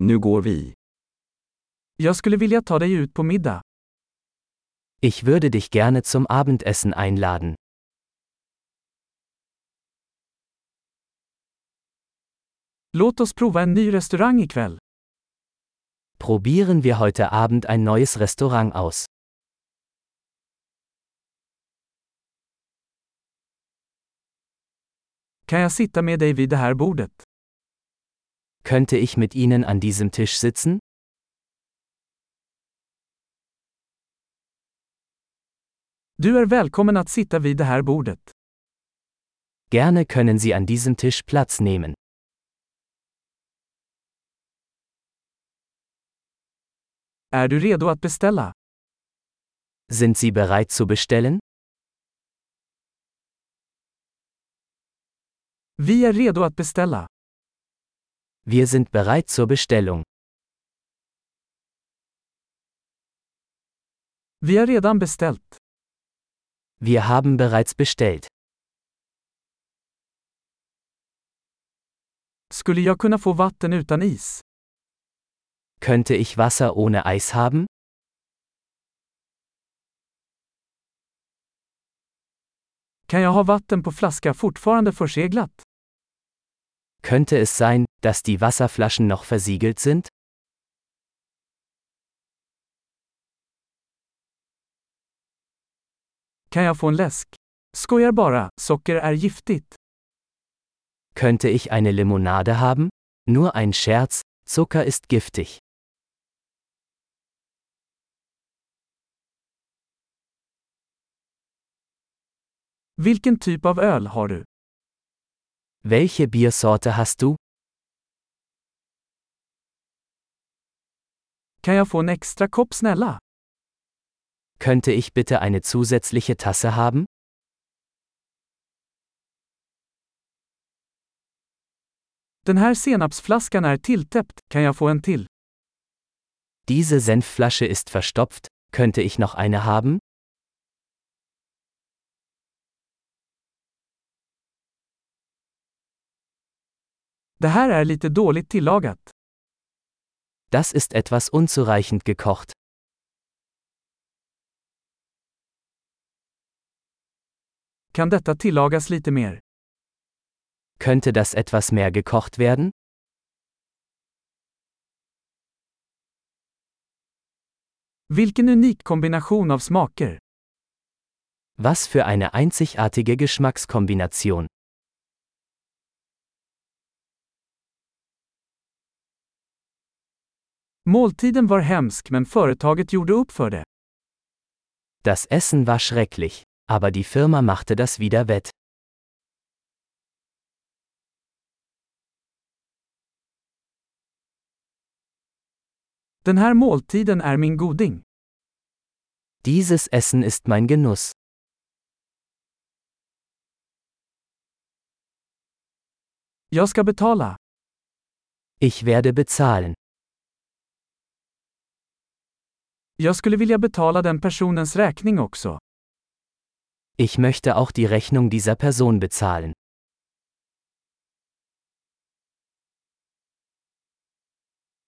Nu går vi. Jag skulle vilja ta dig ut på middag. Ich würde dich gerne zum Abendessen einladen. Låt oss prova en ny restaurang ikväll. Probieren wir heute Abend ein neues Restaurant aus. Kan jag sitta med dig vid det här bordet? Könnte ich mit Ihnen an diesem Tisch sitzen? Du är välkommen att sitta vid det här bordet. Gerne können Sie an diesem Tisch Platz nehmen. Är du redo att beställa? Sind Sie bereit zu bestellen? Vi är redo att beställa. Wir sind bereit zur Bestellung. Vi har redan beställt. Wir haben bereits bestellt. Skulle jag kunna få vatten utan is? Könnte ich Wasser ohne Eis haben? Kan jag ha vatten på flaska fortfarande förseglat? Könnte es sein, dass die Wasserflaschen noch versiegelt sind? Kan jag få en läsk? Skojar bara, socker är giftigt. Könnte ich eine Limonade haben? Nur ein Scherz, Zucker ist giftig. Vilken typ av öl har du? Welche Biersorte hast du? Kan jag få en extra kopp snälla? Könnte ich bitte eine zusätzliche Tasse haben? Den här senapsflaskan är tilltäppt, kan jag få en till? Diese Senfflasche ist verstopft, könnte ich noch eine haben? Det här är lite dåligt tillagat. Das ist etwas unzureichend gekocht. Kan detta tillagas lite mer? Könnte das etwas mehr gekocht werden? Vilken unik kombination av smaker. Was für eine einzigartige Geschmackskombination. Måltiden var hemsk men företaget gjorde upp för det. Das Essen war schrecklich, aber die Firma machte das wieder wett. Den här måltiden är min goding. Dieses Essen ist mein Genuss. Jag ska betala. Ich werde bezahlen. Jag skulle vilja betala den personens räkning också. Ich möchte auch die Rechnung dieser Person bezahlen.